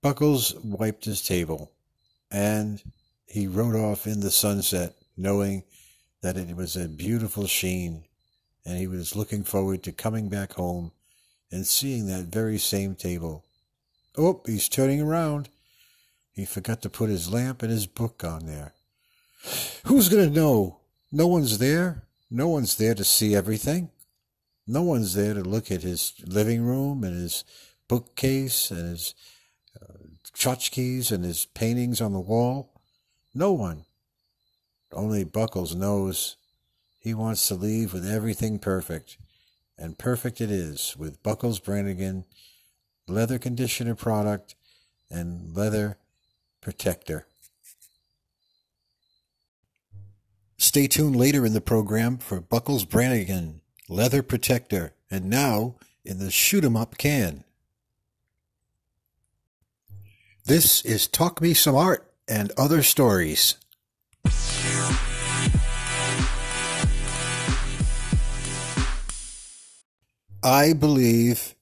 Buckles wiped his table, and he rode off in the sunset, knowing that it was a beautiful sheen, and he was looking forward to coming back home and seeing that very same table. Oh, he's turning around. He forgot to put his lamp and his book on there. Who's going to know? No one's there. No one's there to see everything. No one's there to look at his living room and his bookcase and his tchotchkes and his paintings on the wall. No one. Only Buckles knows he wants to leave with everything perfect. And perfect it is with Buckles Brannigan leather conditioner product and leather protector. Stay tuned later in the program for Buckles Brannigan leather protector and now in the shoot 'em up can. This is Talk Me Some Art and Other Stories. I believe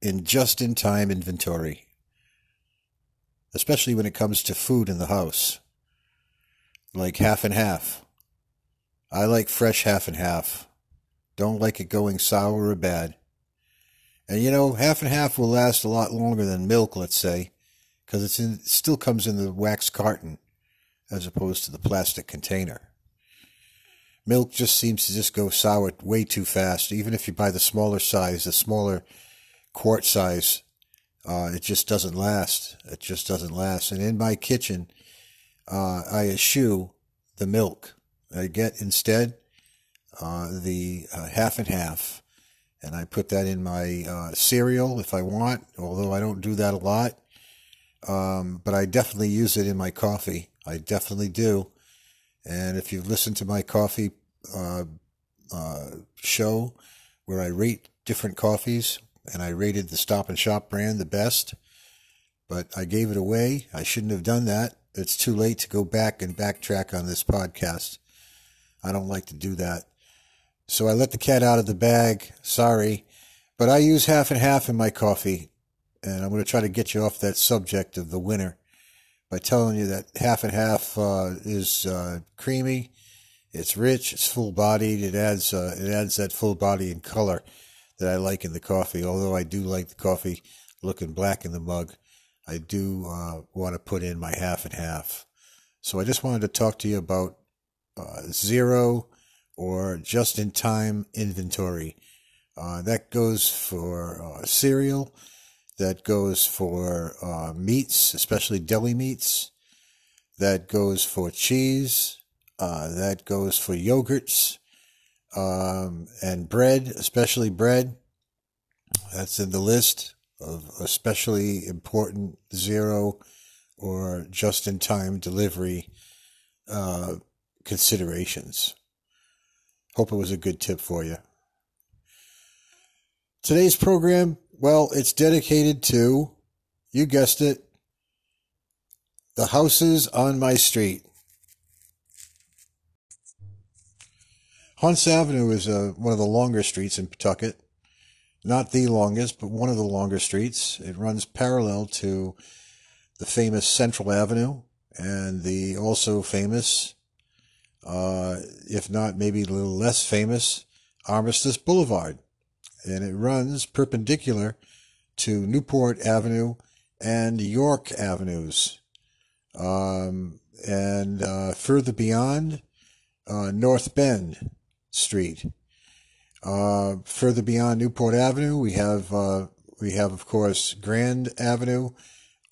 in just in time inventory, especially when it comes to food in the house, like half and half. I like fresh half and half. Don't like it going sour or bad. And you know, half and half will last a lot longer than milk, let's say, because it still comes in the wax carton as opposed to the plastic container. Milk just seems to just go sour way too fast. Even if you buy the smaller size, the smaller quart size, uh, it just doesn't last. It just doesn't last. And in my kitchen, uh, I eschew the milk. I get instead uh, the uh, half and half, and I put that in my uh, cereal if I want. Although I don't do that a lot, um, but I definitely use it in my coffee. I definitely do. And if you've listened to my coffee uh, uh, show where I rate different coffees, and I rated the Stop and Shop brand the best, but I gave it away. I shouldn't have done that. It's too late to go back and backtrack on this podcast. I don't like to do that. So I let the cat out of the bag. Sorry. But I use half and half in my coffee. And I'm going to try to get you off that subject of the winter by telling you that half and half uh, is uh, creamy. It's rich. It's full bodied. It adds uh, it adds that full body and color that I like in the coffee. Although I do like the coffee looking black in the mug, I do uh, want to put in my half and half. So I just wanted to talk to you about uh, zero or just in time inventory. Uh, that goes for cereal. That goes for uh, meats, especially deli meats. That goes for cheese. Uh, that goes for yogurts um, and bread, especially bread. That's in the list of especially important zero or just in time delivery uh, considerations. Hope it was a good tip for you. Today's program, well, it's dedicated to, you guessed it, the houses on my street. Hunts Avenue is uh, one of the longer streets in Pawtucket. Not the longest, but one of the longer streets. It runs parallel to the famous Central Avenue and the also famous uh, if not maybe a little less famous, Armistice Boulevard. And it runs perpendicular to Newport Avenue and York Avenues. Um, and uh, further beyond, uh, North Bend Street. Uh, further beyond Newport Avenue, we have uh, we have of course Grand Avenue,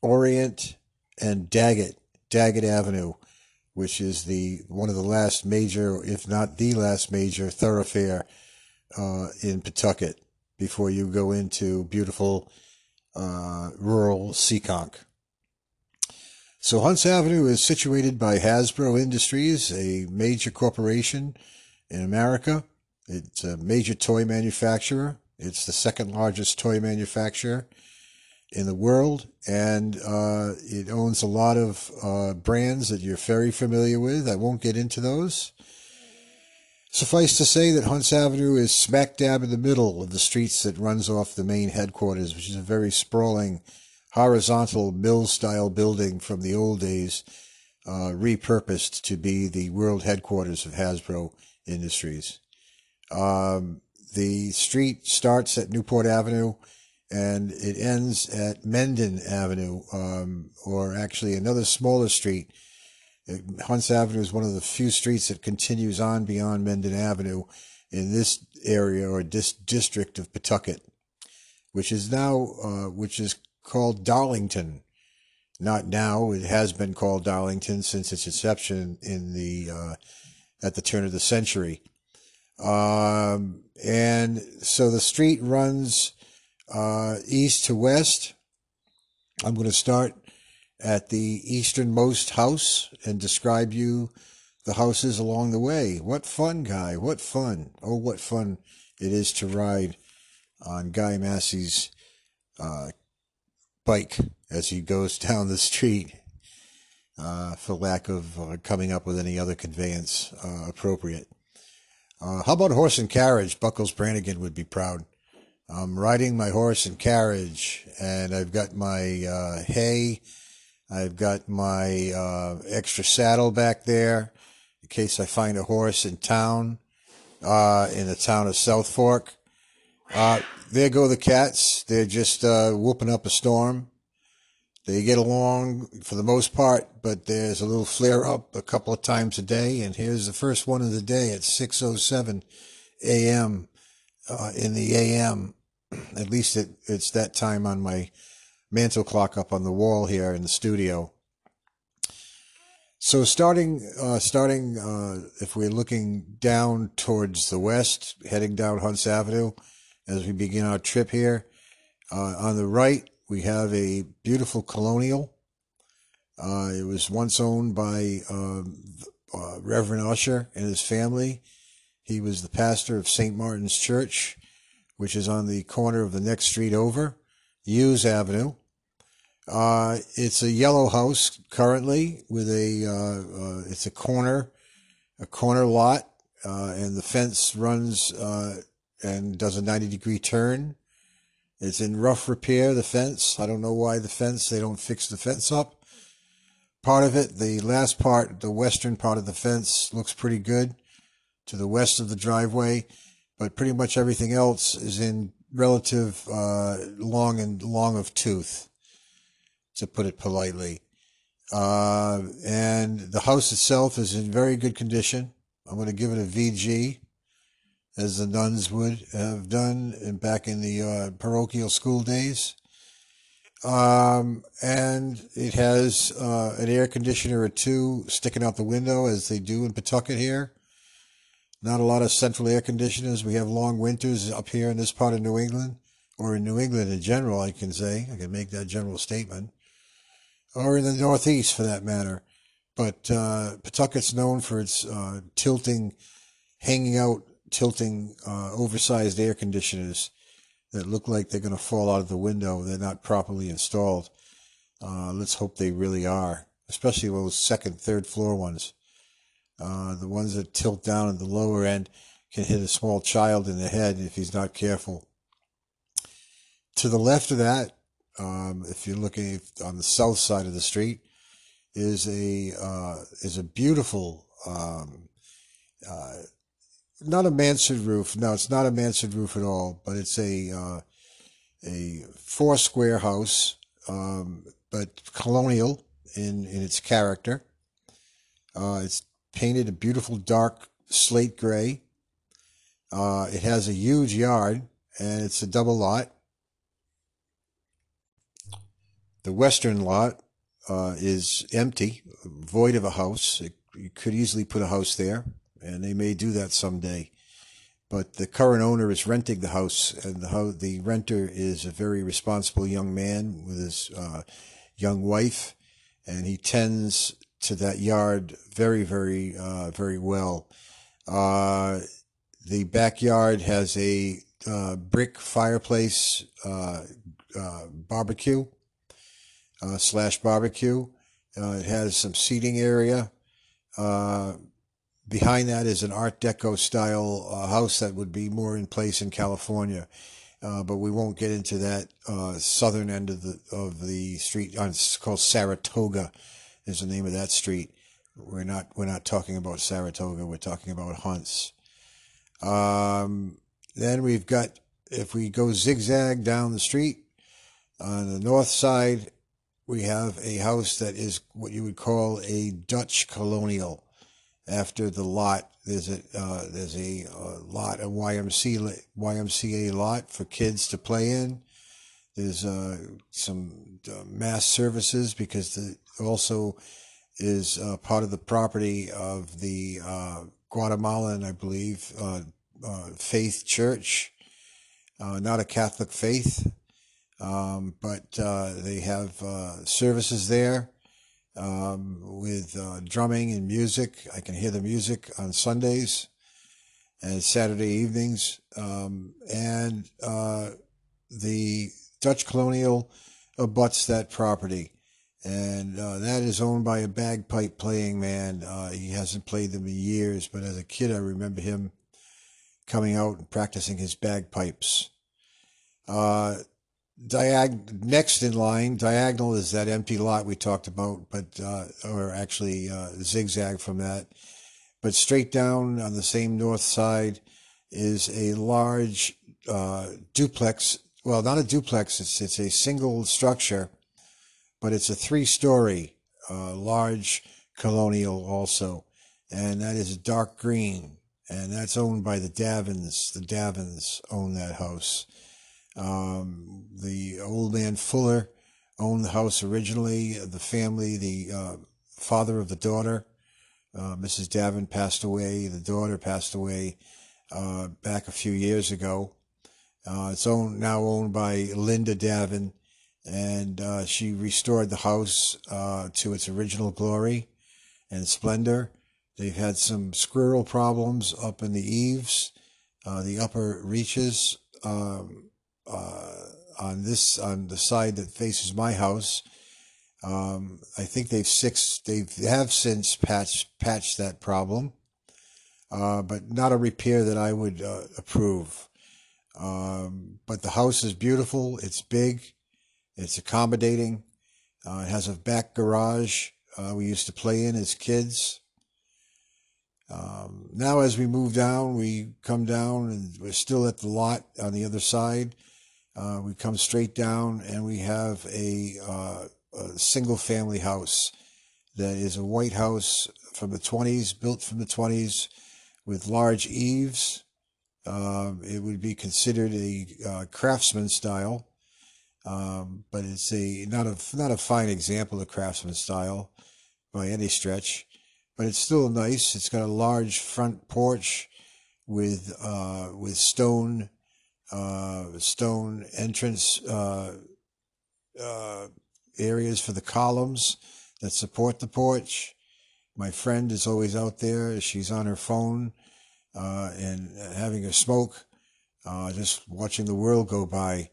Orient, and Daggett Daggett Avenue which is the one of the last major, if not the last major thoroughfare uh, in Pawtucket before you go into beautiful uh, rural Seekonk. So Hunts Avenue is situated by Hasbro Industries, a major corporation in America. It's a major toy manufacturer. It's the second largest toy manufacturer in the world, and uh, it owns a lot of uh, brands that you're very familiar with. I won't get into those. Suffice to say that Hunts Avenue is smack dab in the middle of the streets that runs off the main headquarters, which is a very sprawling horizontal mill style building from the old days, uh, repurposed to be the world headquarters of Hasbro Industries. Um, the street starts at Newport Avenue and it ends at Mendon Avenue, um, or actually another smaller street. Hunts Avenue is one of the few streets that continues on beyond Mendon Avenue in this area or this district of Pawtucket, which is now, uh, which is called Darlington. Not now, it has been called Darlington since its inception in the, uh, at the turn of the century. Um, and so the street runs uh, east to west. I'm going to start at the easternmost house and describe you the houses along the way. What fun, Guy! What fun! Oh, what fun it is to ride on Guy Massey's uh, bike as he goes down the street. Uh, for lack of uh, coming up with any other conveyance uh, appropriate. Uh, how about horse and carriage? Buckles Brannigan would be proud. I'm riding my horse and carriage, and I've got my uh, hay. I've got my uh, extra saddle back there in case I find a horse in town, uh, in the town of South Fork. Uh, there go the cats. They're just uh, whooping up a storm. They get along for the most part, but there's a little flare up a couple of times a day. And here's the first one of the day at 6:07 a.m. Uh, in the a.m. At least it, it's that time on my mantle clock up on the wall here in the studio. So starting, uh, starting, uh, if we're looking down towards the west, heading down Hunts Avenue, as we begin our trip here, uh, on the right we have a beautiful colonial. Uh, it was once owned by um, uh, Reverend Usher and his family. He was the pastor of St. Martin's Church, which is on the corner of the next street over, Hughes Avenue. Uh, it's a yellow house currently with a, uh, uh, it's a corner, a corner lot, uh, and the fence runs, and does a 90 degree turn. It's in rough repair, the fence. I don't know why the fence, they don't fix the fence up. Part of it, the last part, the western part of the fence looks pretty good to the west of the driveway, but pretty much everything else is in relative uh, long and long of tooth, to put it politely. Uh, and the house itself is in very good condition. I'm going to give it a VG as the nuns would have done back in the uh, parochial school days. Um, and it has uh, an air conditioner or two sticking out the window, as they do in Pawtucket here. Not a lot of central air conditioners. We have long winters up here in this part of New England, or in New England in general, I can say. I can make that general statement. Or in the Northeast, for that matter. But uh, Pawtucket's known for its uh, tilting, hanging out tilting uh, oversized air conditioners that look like they're going to fall out of the window. They're not properly installed. Uh, let's hope they really are, especially those second, third floor ones. Uh, the ones that tilt down at the lower end can hit a small child in the head if he's not careful. To the left of that, um, if you're looking on the south side of the street, is a uh, is a beautiful um, uh, not a mansard roof. No, it's not a mansard roof at all, but it's a uh, a four square house, um, but colonial in in its character. Uh, it's painted a beautiful dark slate gray. Uh, it has a huge yard, and it's a double lot. The western lot uh, is empty, void of a house. It, you could easily put a house there and they may do that someday. But the current owner is renting the house, and the the renter is a very responsible young man with his uh, young wife, and he tends to that yard very, very, uh, very well. Uh, the backyard has a uh, brick fireplace uh, uh, slash barbecue. it has some seating area. Behind that is an Art Deco style uh, house that would be more in place in California. uh, but we won't get into that uh, southern end of the of the street. Uh, it's called Saratoga, is the name of that street. We're not we're not talking about Saratoga. We're talking about Hunts. Um, then we've got if we go zigzag down the street on the north side, we have a house that is what you would call a Dutch colonial. After the lot, there's a uh, there's a, a lot a YMCA YMCA lot for kids to play in. There's uh, some uh, mass services because the also is uh, part of the property of the uh, Guatemalan, I believe, uh, faith church. not a Catholic faith, um, but they have services there um, with uh, drumming and music. I can hear the music on Sundays and Saturday evenings. Um, and uh, the Dutch Colonial abuts that property. And uh, that is owned by a bagpipe playing man. Uh, he hasn't played them in years, but as a kid, I remember him coming out and practicing his bagpipes. Uh, diag next in line diagonal is that empty lot we talked about but uh, or actually uh, zigzag from that. But straight down on the same north side is a large uh, duplex. Well not a duplex it's it's a single structure but it's a three story uh, large colonial also. And that is dark green and that's owned by the Davins. The Davins own that house. Um, the old man Fuller owned the house originally. The family, the uh, father of the daughter, uh, Mrs. Davin, passed away. The daughter passed away uh, back a few years ago. Uh, it's owned now owned by Linda Davin, and uh, she restored the house uh, to its original glory and splendor. They've had some squirrel problems up in the eaves, the upper reaches. Um, uh, on this on the side that faces my house. Um, I think they've six they have since patched patched that problem, uh, but not a repair that I would uh, approve. Um, but the house is beautiful. It's big. It's accommodating. Uh, it has a back garage uh, we used to play in as kids. Um, now, as we move down, we come down and we're still at the lot on the other side. Uh, we come straight down and we have a, uh, a, single family house that is a white house from the 20s, built from the 20s with large eaves. Um, it would be considered a uh, craftsman style, um, but it's a not a not a fine example of craftsman style by any stretch. But it's still nice. It's got a large front porch with uh, with stone stone entrance uh, uh, areas for the columns that support the porch. My friend is always out there. She's on her phone uh, and having a smoke, uh, just watching the world go by.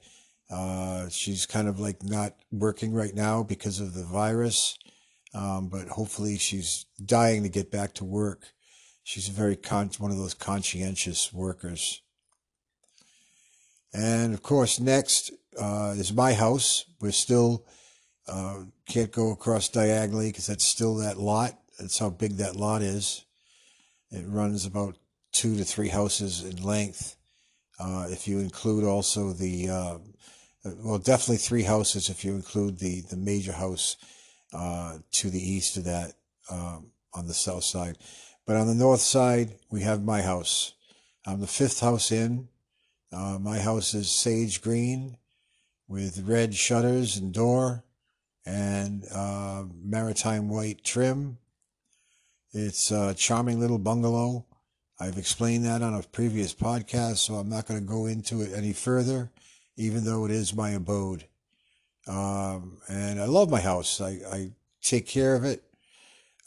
Uh, she's kind of like not working right now because of the virus, um, but hopefully she's dying to get back to work. She's a very con- one of those conscientious workers. And of course, next uh, is my house. We're still uh, can't go across diagonally because that's still that lot. That's how big that lot is. It runs about two to three houses in length. Uh, if you include also the, uh, well, definitely three houses if you include the, the major house uh, to the east of that um, on the south side. But on the north side, we have my house. I'm the fifth house in. Uh, my house is sage green with red shutters and door and uh, maritime white trim. It's a charming little bungalow. I've explained that on a previous podcast, so I'm not going to go into it any further, even though it is my abode. Um, and I love my house. I, I take care of it.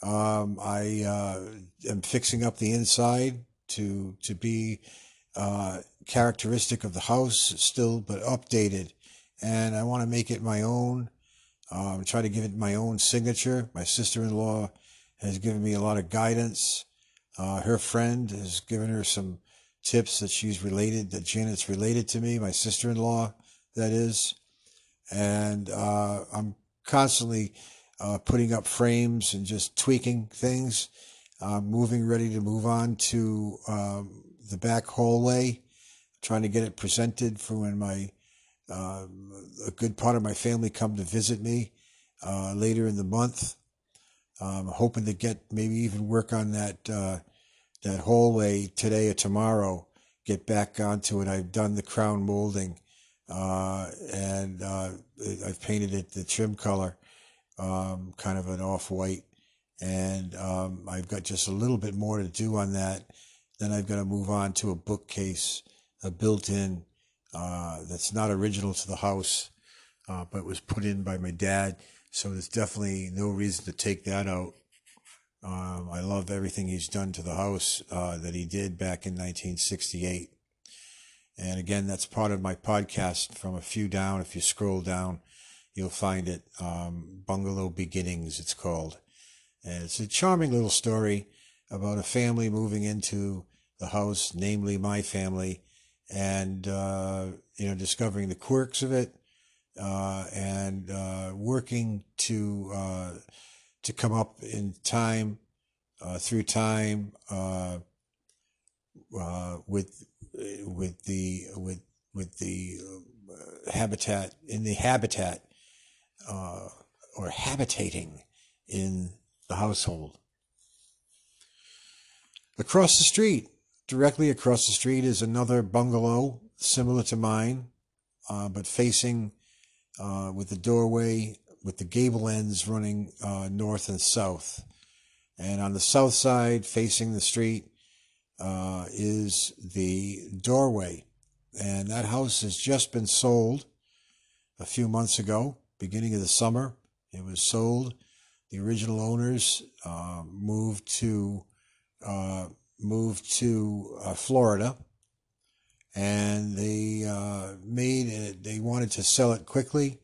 Um, I uh, am fixing up the inside to to be uh, characteristic of the house still, but updated. And I want to make it my own. Um, try to give it my own signature. My sister-in-law has given me a lot of guidance. Uh, her friend has given her some tips that she's related, that Janet's related to me, my sister in law, that is. And uh, I'm constantly uh, putting up frames and just tweaking things. I'm moving, ready to move on to um, the back hallway, trying to get it presented for when my uh, a good part of my family come to visit me uh, later in the month. I'm hoping to get maybe even work on that uh, that hallway today or tomorrow. Get back onto it. I've done the crown molding, uh, and uh, I've painted it the trim color, um, kind of an off white, and um, I've got just a little bit more to do on that. Then I've got to move on to a bookcase, a built-in uh, that's not original to the house, uh, but was put in by my dad. So there's definitely no reason to take that out. Um, I love everything he's done to the house uh, that he did back in 1968. And again, that's part of my podcast from a few down. If you scroll down, you'll find it. Um, Bungalow Beginnings, it's called. And it's a charming little story about a family moving into the house, namely my family, and uh, you know discovering the quirks of it uh, and uh, working to uh, to come up in time uh, through time uh, with with the with with the habitat in the habitat or habitating in the household. Across the street, directly across the street, is another bungalow similar to mine, uh, but facing uh, with the doorway with the gable ends running uh, north and south. And on the south side, facing the street, uh, is the doorway. And that house has just been sold a few months ago, beginning of the summer. It was sold. The original owners uh, moved to uh, moved to uh, Florida and they uh, made it. They wanted to sell it quickly,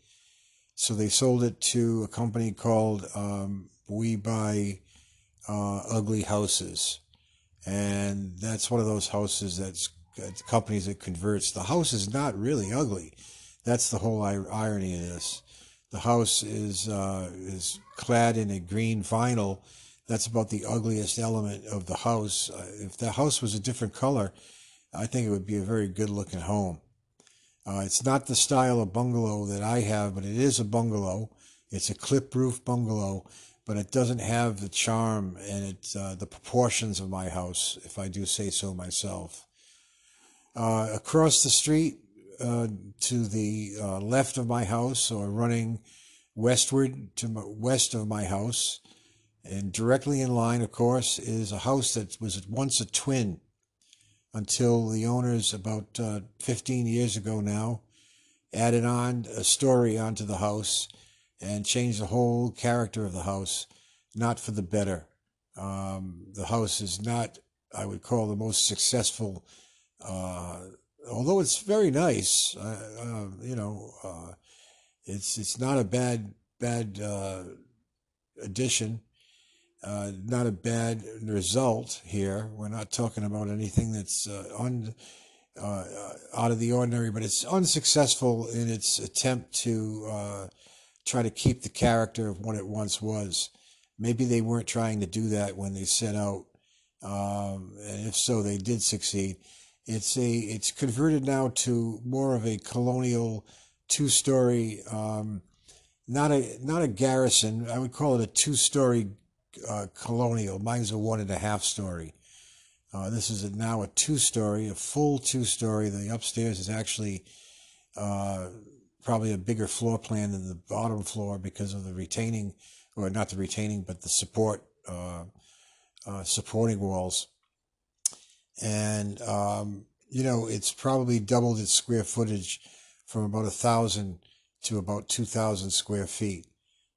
so they sold it to a company called um, We Buy uh, Ugly Houses, and that's one of those houses that's companies that converts. The house is not really ugly. That's the whole irony of this. The house is uh, is clad in a green vinyl. That's about the ugliest element of the house. Uh, if the house was a different color, I think it would be a very good looking home. Uh, it's not the style of bungalow that I have, but it is a bungalow. It's a clip roof bungalow, but it doesn't have the charm and it's uh, the proportions of my house, if I do say so myself. Uh, across the street uh, to the uh, left of my house, or running westward to my, west of my house, and directly in line, of course, is a house that was once a twin until the owners, about uh, 15 years ago now, added on a story onto the house and changed the whole character of the house, not for the better. Um, the house is not, I would call, the most successful, uh, although it's very nice. Uh, uh you know, uh, it's it's not a bad bad uh, addition uh, not a bad result here. We're not talking about anything that's uh, un, uh, out of the ordinary, but it's unsuccessful in its attempt to uh, try to keep the character of what it once was. Maybe they weren't trying to do that when they set out, um, and if so, they did succeed. It's a it's converted now to more of a colonial two-story, um, not a not a garrison. I would call it a two-story uh, colonial. Mine's a one and a half story. Uh, this is a, now a two story, a full two story. The upstairs is actually uh, probably a bigger floor plan than the bottom floor because of the retaining, or not the retaining, but the support uh, uh, supporting walls. And um, you know, it's probably doubled its square footage from about a thousand to about two thousand square feet.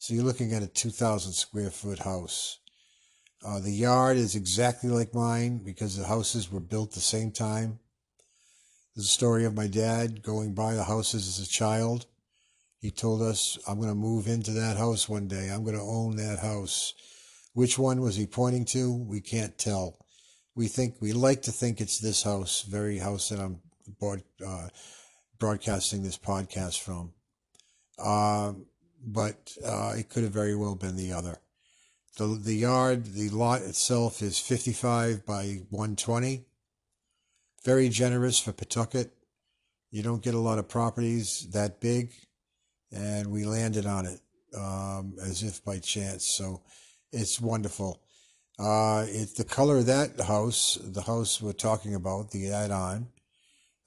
So you're looking at a 2,000 square foot house. Uh, the yard is exactly like mine because the houses were built the same time. A story of my dad going by the houses as a child. He told us, I'm going to move into that house one day. I'm going to own that house. Which one was he pointing to? We can't tell. we think we like to think it's this house, very house that I'm broad, uh, broadcasting this podcast from. Um, but uh, it could have very well been the other. The the yard, the lot itself is 55 by 120. Very generous for Pawtucket. You don't get a lot of properties that big, and we landed on it um, as if by chance. So it's wonderful. Uh, it's the color of that house, the house we're talking about, the add-on,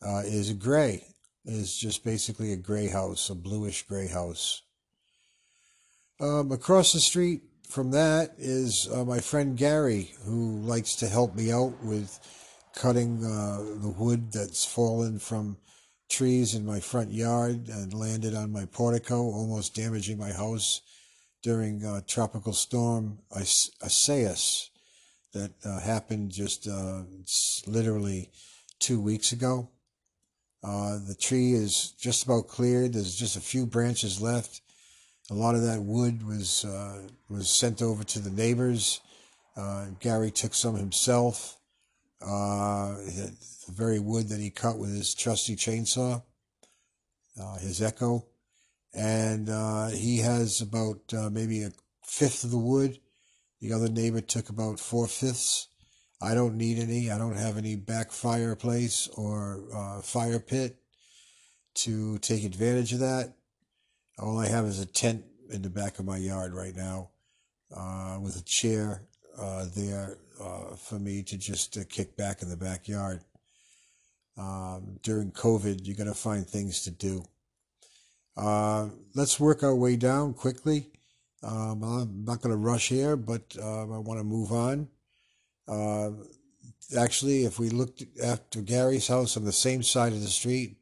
uh, is gray. Is just basically a gray house, a bluish gray house. Um, across the street from that is uh, my friend Gary, who likes to help me out with cutting uh, the wood that's fallen from trees in my front yard and landed on my portico, almost damaging my house during uh, tropical storm Isaias that uh, happened just uh, literally two weeks ago. Uh, the tree is just about cleared. There's just a few branches left. A lot of that wood was uh, was sent over to the neighbors. Uh, Gary took some himself. the very wood that he cut with his trusty chainsaw, his Echo and uh, he has about uh, maybe a fifth of the wood. The other neighbor took about four fifths. I don't need any. I don't have any back fireplace or uh, fire pit to take advantage of that. All I have is a tent in the back of my yard right now uh, with a chair uh, there uh, for me to just kick back in the backyard. Um, during COVID, you're going to find things to do. Uh, let's work our way down quickly. Um, I'm not going to rush here, but uh, I want to move on. Uh, actually, if we looked after Gary's house on the same side of the street,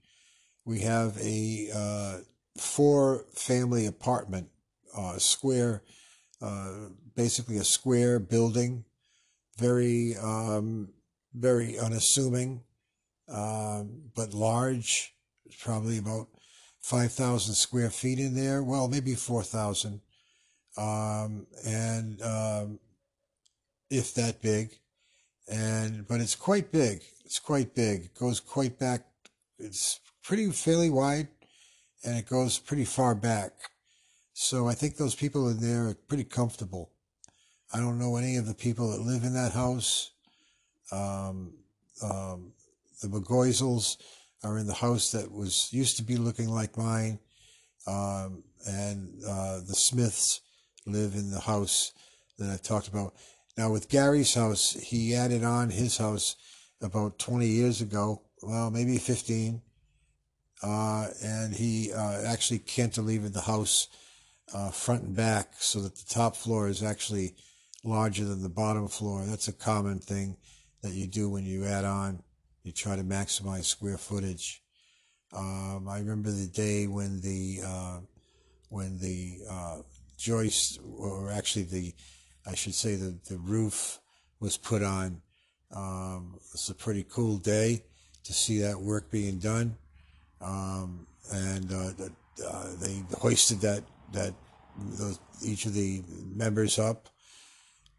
we have a uh, four family apartment, uh, square, uh, basically a square building, very, um, very unassuming, um, but large, probably about 5,000 square feet in there. Well, maybe 4,000. Um, and, um, if that big. And, but it's quite big. It's quite big. It goes quite back. It's pretty fairly wide and it goes pretty far back. So I think those people in there are pretty comfortable. I don't know any of the people that live in that house. Um, um, the McGoisels, are in the house that was used to be looking like mine. Um, and uh, the Smiths live in the house that I've talked about. Now, with Gary's house, he added on his house about 20 years ago, well, maybe 15. Uh, and he uh, actually cantilevered the house uh, front and back so that the top floor is actually larger than the bottom floor. That's a common thing that you do when you add on you try to maximize square footage. Um, I remember the day when the uh, when the uh, joist, or actually the, I should say the the roof was put on. Um, it's a pretty cool day to see that work being done, um, and uh, uh, they hoisted that that those, each of the members up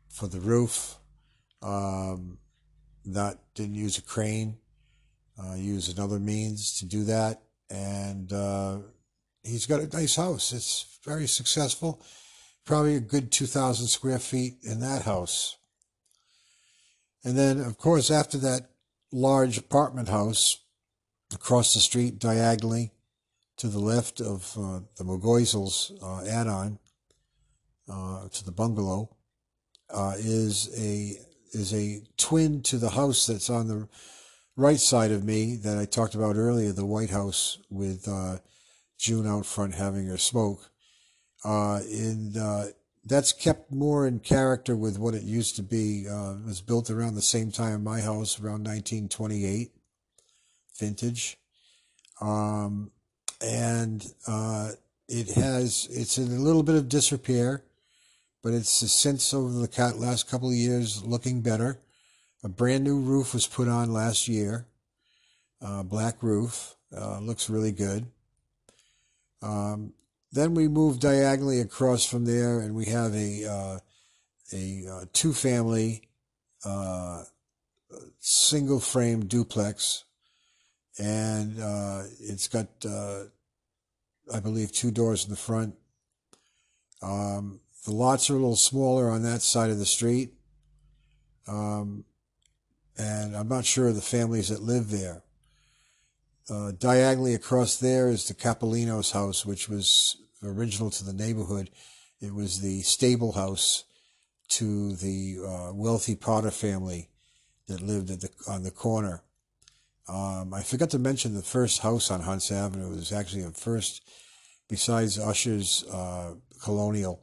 for the roof. Um, not didn't use a crane, uh, used another means to do that, and uh, he's got a nice house. It's very successful. Probably a good two thousand square feet in that house. And then, of course, after that large apartment house, across the street diagonally to the left of uh, the McGoisels uh, add-on uh, to the bungalow uh, is a is a twin to the house that's on the right side of me that I talked about earlier, the White House with uh, June out front having her smoke. Uh, uh, that's kept more in character with what it used to be. It was built around the same time my house, around 1928, vintage, um, and uh, it has it's in a little bit of disrepair but it's since over the last couple of years looking better. A brand new roof was put on last year, uh, black roof, uh, looks really good. Um, then we move diagonally across from there, and we have a uh, a uh, two family uh, single frame duplex, and uh, it's got, uh, I believe, two doors in the front. Um, the lots are a little smaller on that side of the street, um, and I'm not sure of the families that live there. Uh, diagonally across there is the Capolino's house, which was original to the neighborhood. It was the stable house to the uh, wealthy Potter family that lived the on the corner. Um, I forgot to mention the first house on Hunts Avenue was actually the first, besides Usher's uh, Colonial,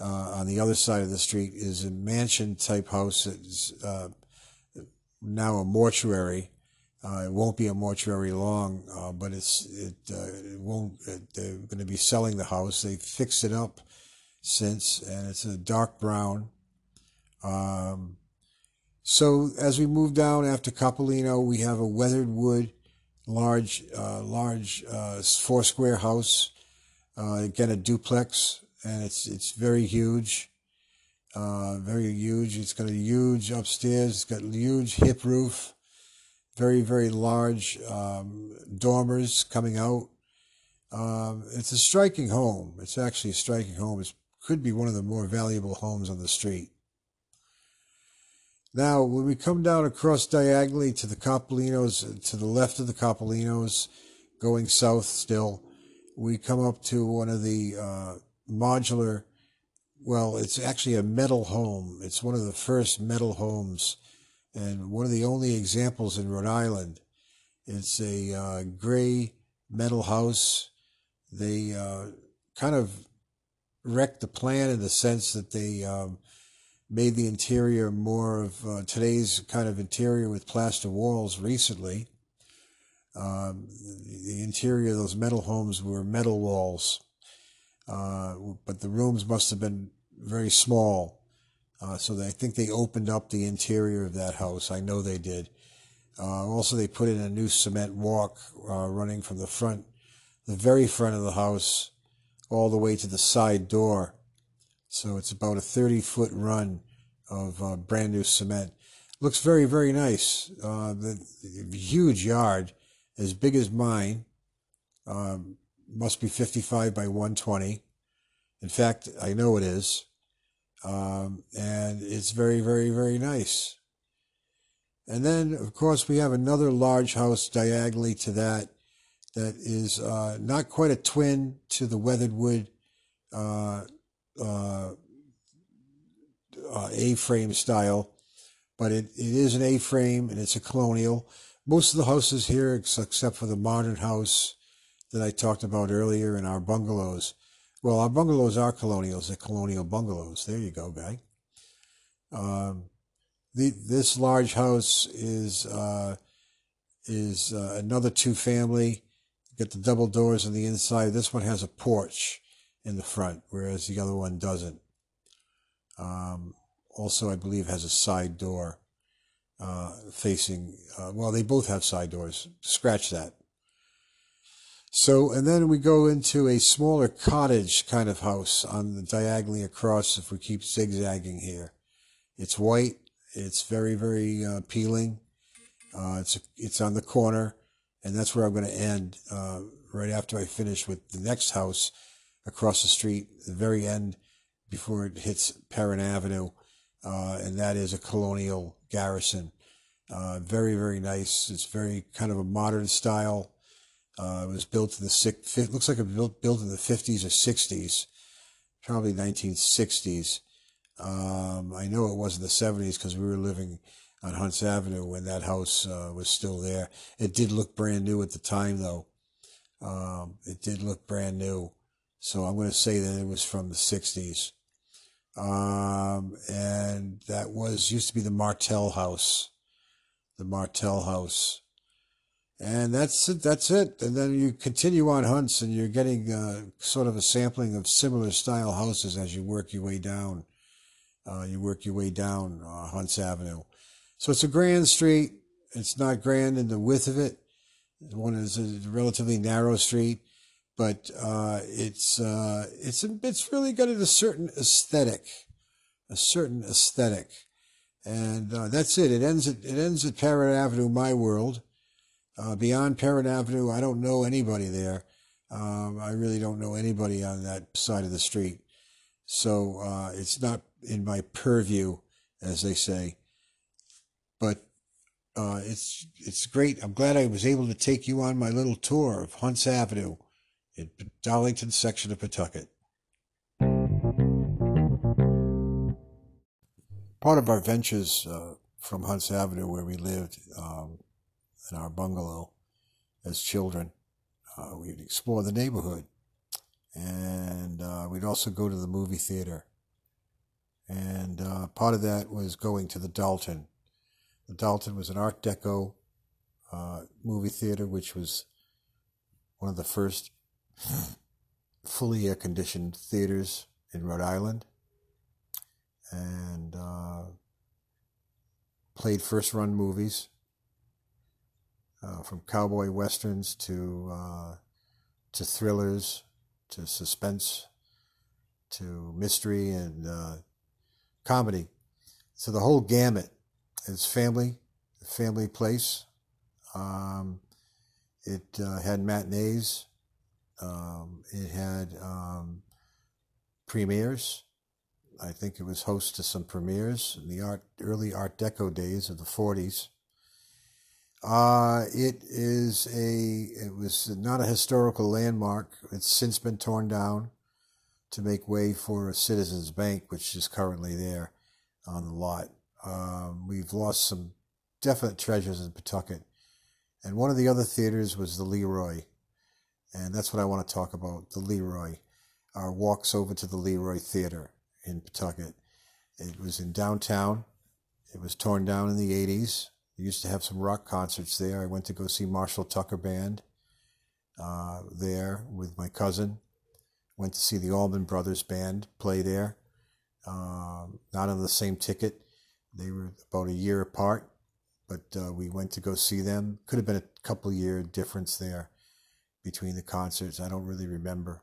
uh, on the other side of the street is a mansion type house that's uh, now a mortuary. Uh, it won't be a mortuary long, uh, but it's it, it won't. It, they're going to be selling the house. They fixed it up since, and it's a dark brown. Um, so as we move down after Capolino, we have a weathered wood, large, uh, large uh, four square house. Uh, again, a duplex, and it's it's very huge, uh, very huge. It's got a huge upstairs. It's got a huge hip roof, very very large um, dormers coming out. Um, it's a striking home. It's actually a striking home. It could be one of the more valuable homes on the street. Now, when we come down across diagonally to the Capolinos, to the left of the Capolinos, going south still, we come up to one of the uh, modular, well, it's actually a metal home. It's one of the first metal homes and one of the only examples in Rhode Island. It's a uh, gray metal house. They uh, kind of wrecked the plan in the sense that they um, made the interior more of uh, today's kind of interior with plaster walls recently. Um, the interior of those metal homes were metal walls, uh, but the rooms must have been very small. Uh, so I think they opened up the interior of that house. I know they did. Uh, also, they put in a new cement walk uh, running from the front, the very front of the house, all the way to the side door so it's about a 30 foot run of uh, brand new cement. Looks very, very nice. Uh, the, the, huge yard, as big as mine, um, must be 55 by 120. In fact, I know it is. Um, and it's very, very, very nice. And then, of course, we have another large house diagonally to that that is uh, not quite a twin to the weathered wood uh, uh, A-frame style, but it, it is an A-frame and it's a colonial. Most of the houses here, except for the modern house that I talked about earlier in our bungalows, well, our bungalows are colonials. They're colonial bungalows. There you go, guy. Um, the, this large house is uh, is uh, another two family. Get the double doors on the inside. This one has a porch in the front, whereas the other one doesn't. Um, also, I believe, has a side door uh, facing, uh, well, they both have side doors. Scratch that. So, and then we go into a smaller cottage kind of house on the diagonally across if we keep zigzagging here. It's white. It's very, very uh, appealing. Uh, it's, it's on the corner and that's where I'm going to end, uh, right after I finish with the next house across the street, the very end before it hits Perrin Avenue, uh, and that is a colonial garrison. Uh, very, very nice. It's very kind of a modern style. Uh, it was built in the six, it looks like it was built, built in the 50s or 60s, probably 1960s. Um, I know it was in the 70s because we were living on Hunts Avenue when that house uh, was still there. It did look brand new at the time, though. Um, it did look brand new. So I'm going to say that it was from the 60s. Um, and that was, used to be the Martell House. The Martell House. And that's it. That's it. And then you continue on hunts and you're getting uh, sort of a sampling of similar style houses as you work your way down. Uh, you work your way down uh, Hunts Avenue. So it's a grand street. It's not grand in the width of it. One is a relatively narrow street but uh, it's uh, it's it's really got a certain aesthetic, a certain aesthetic. And uh, that's it. It ends at it ends at Parrott Avenue, my world. Uh, beyond Parrott Avenue, I don't know anybody there. Um, I really don't know anybody on that side of the street. So uh, it's not in my purview, as they say. But uh, it's it's great. I'm glad I was able to take you on my little tour of Hunts Avenue in Darlington section of Pawtucket. Part of our ventures uh, from Hunts Avenue, where we lived um, in our bungalow as children, uh, we'd explore the neighborhood. And uh, we'd also go to the movie theater. And uh, part of that was going to the Dalton. The Dalton was an Art Deco uh, movie theater, which was one of the first fully air conditioned theaters in Rhode Island and uh, played first run movies uh, from cowboy westerns to uh, to thrillers to suspense to mystery and uh, comedy. So the whole gamut is family, family place. Um, it uh, had matinees. Um, it had um, premieres. I think it was host to some premieres in the art early Art Deco days of the 40s. Uh, it is a it was not a historical landmark. It's since been torn down to make way for a Citizens Bank, which is currently there on the lot. Um, we've lost some definite treasures in Pawtucket, and one of the other theaters was the Leroy, and that's what I want to talk about. The Leroy, our walks over to the Leroy Theater in Pawtucket. It was in downtown. It was torn down in the 80s. We used to have some rock concerts there. I went to go see Marshall Tucker Band uh, there with my cousin. Went to see the Allman Brothers Band play there. Uh, not on the same ticket. They were about a year apart, but uh, we went to go see them. Could have been a couple year difference there between the concerts. I don't really remember.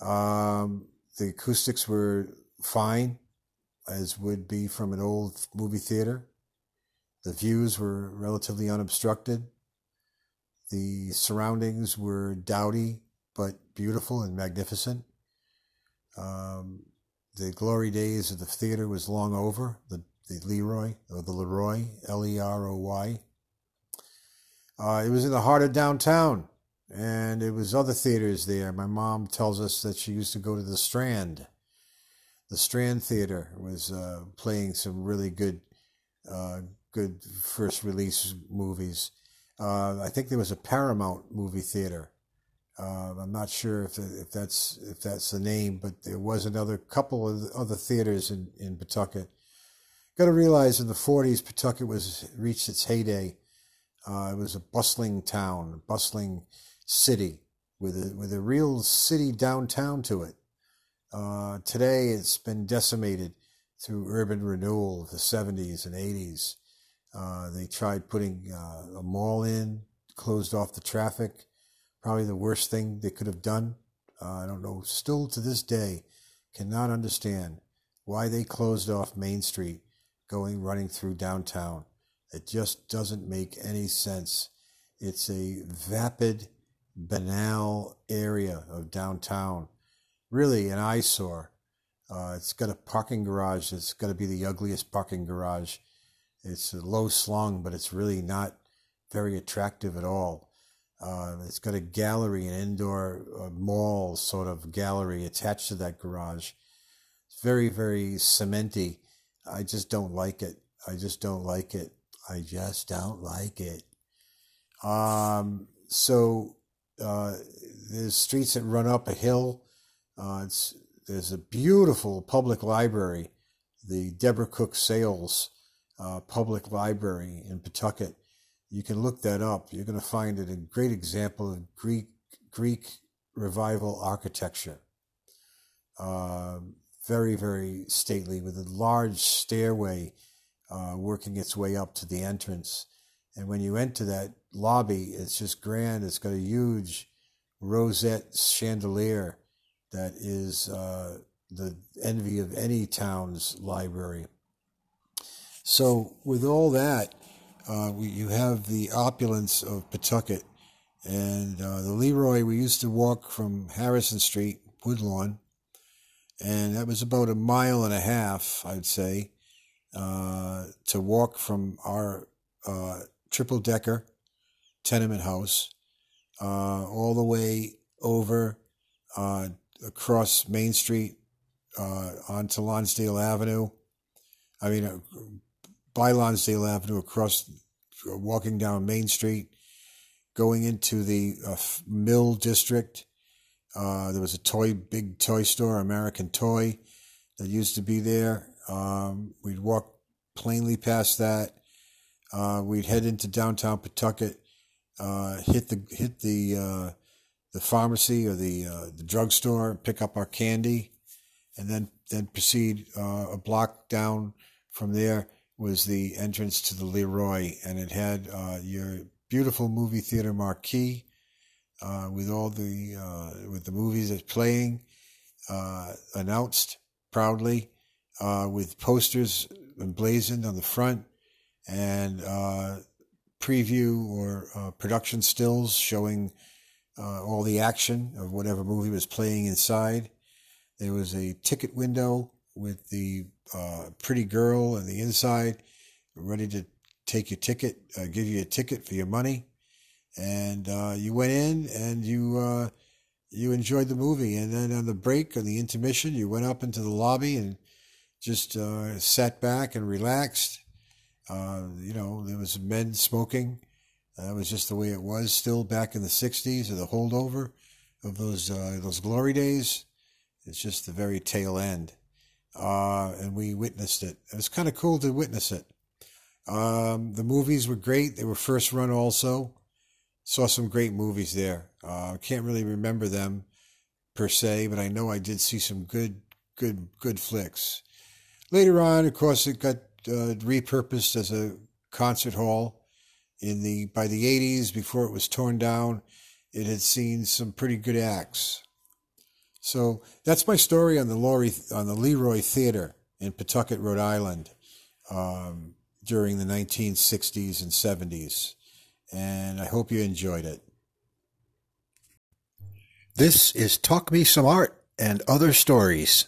Um, the acoustics were fine, as would be from an old movie theater. The views were relatively unobstructed. The surroundings were dowdy but beautiful and magnificent. Um, the glory days of the theater was long over. The, the Leroy or the Leroy, L E R O Y. Uh, it was in the heart of downtown and it was other theaters there. My mom tells us that she used to go to the Strand. The Strand Theater was uh, playing some really good, uh, good first release movies. Uh, I think there was a Paramount movie theater. Uh, I'm not sure if if that's if that's the name, but there was another couple of other theaters in in Pawtucket. Got to realize in the 40s, Pawtucket was reached its heyday. Uh, it was a bustling town, bustling city with a, with a real city downtown to it. Uh, today, it's been decimated through urban renewal of the 70s and 80s. Uh, they tried putting uh, a mall in, closed off the traffic. Probably the worst thing they could have done. Uh, I don't know, still to this day, cannot understand why they closed off Main Street going running through downtown. It just doesn't make any sense. It's a vapid banal area of downtown. Really an eyesore. Uh, it's got a parking garage that's got to be the ugliest parking garage. It's low slung, but it's really not very attractive at all. Uh, it's got a gallery, an indoor uh, mall sort of gallery attached to that garage. It's very, very cementy. I just don't like it. I just don't like it. I just don't like it. Um, so uh, there's streets that run up a hill. Uh, it's there's a beautiful public library, the Deborah Cook Sayles uh, Public Library in Pawtucket. You can look that up. You're going to find it a great example of Greek Greek revival architecture. Uh, very very stately with a large stairway uh, working its way up to the entrance. And when you enter that lobby, it's just grand. It's got a huge rosette chandelier that is uh, the envy of any town's library. So, with all that, uh, we, you have the opulence of Pawtucket. And uh, the Leroy, we used to walk from Harrison Street, Woodlawn, and that was about a mile and a half, I'd say, uh, to walk from our uh, triple decker tenement house uh, all the way over uh, across Main Street uh, onto Lonsdale Avenue. I mean, uh, by Lonsdale Avenue, across, walking down Main Street, going into the Mill District. there was a toy, big toy store, American Toy, that used to be there. Um, we'd walk plainly past that. Uh, we'd head into downtown Pawtucket, uh, hit the hit the uh, the pharmacy or the uh, the drugstore, pick up our candy, and then then proceed uh, a block down from there was the entrance to the Leroy, and it had uh, your beautiful movie theater marquee with all the with the movies that's playing announced proudly with posters emblazoned on the front and uh, preview or uh, production stills showing uh, all the action of whatever movie was playing inside. There was a ticket window with the uh, pretty girl on the inside, ready to take your ticket, uh, give you a ticket for your money, and uh, you went in and you you enjoyed the movie. And then on the break, on the intermission, you went up into the lobby and just uh, sat back and relaxed. Uh, you know, there was men smoking. That was just the way it was still back in the 60s or the holdover of those uh, those glory days. It's just the very tail end. Uh, and we witnessed it. It was kind of cool to witness it. Um, the movies were great. They were first run also. Saw some great movies there. Uh, I can't really remember them per se, but I know I did see some good, good, good flicks. Later on, of course, it got uh, repurposed as a concert hall. In the by the 80s, before it was torn down, it had seen some pretty good acts. So that's my story on the Laurie, on the Leroy Theater in Pawtucket, Rhode Island, um, during the 1960s and 70s, and I hope you enjoyed it. This is Talk Me Some Art and Other Stories.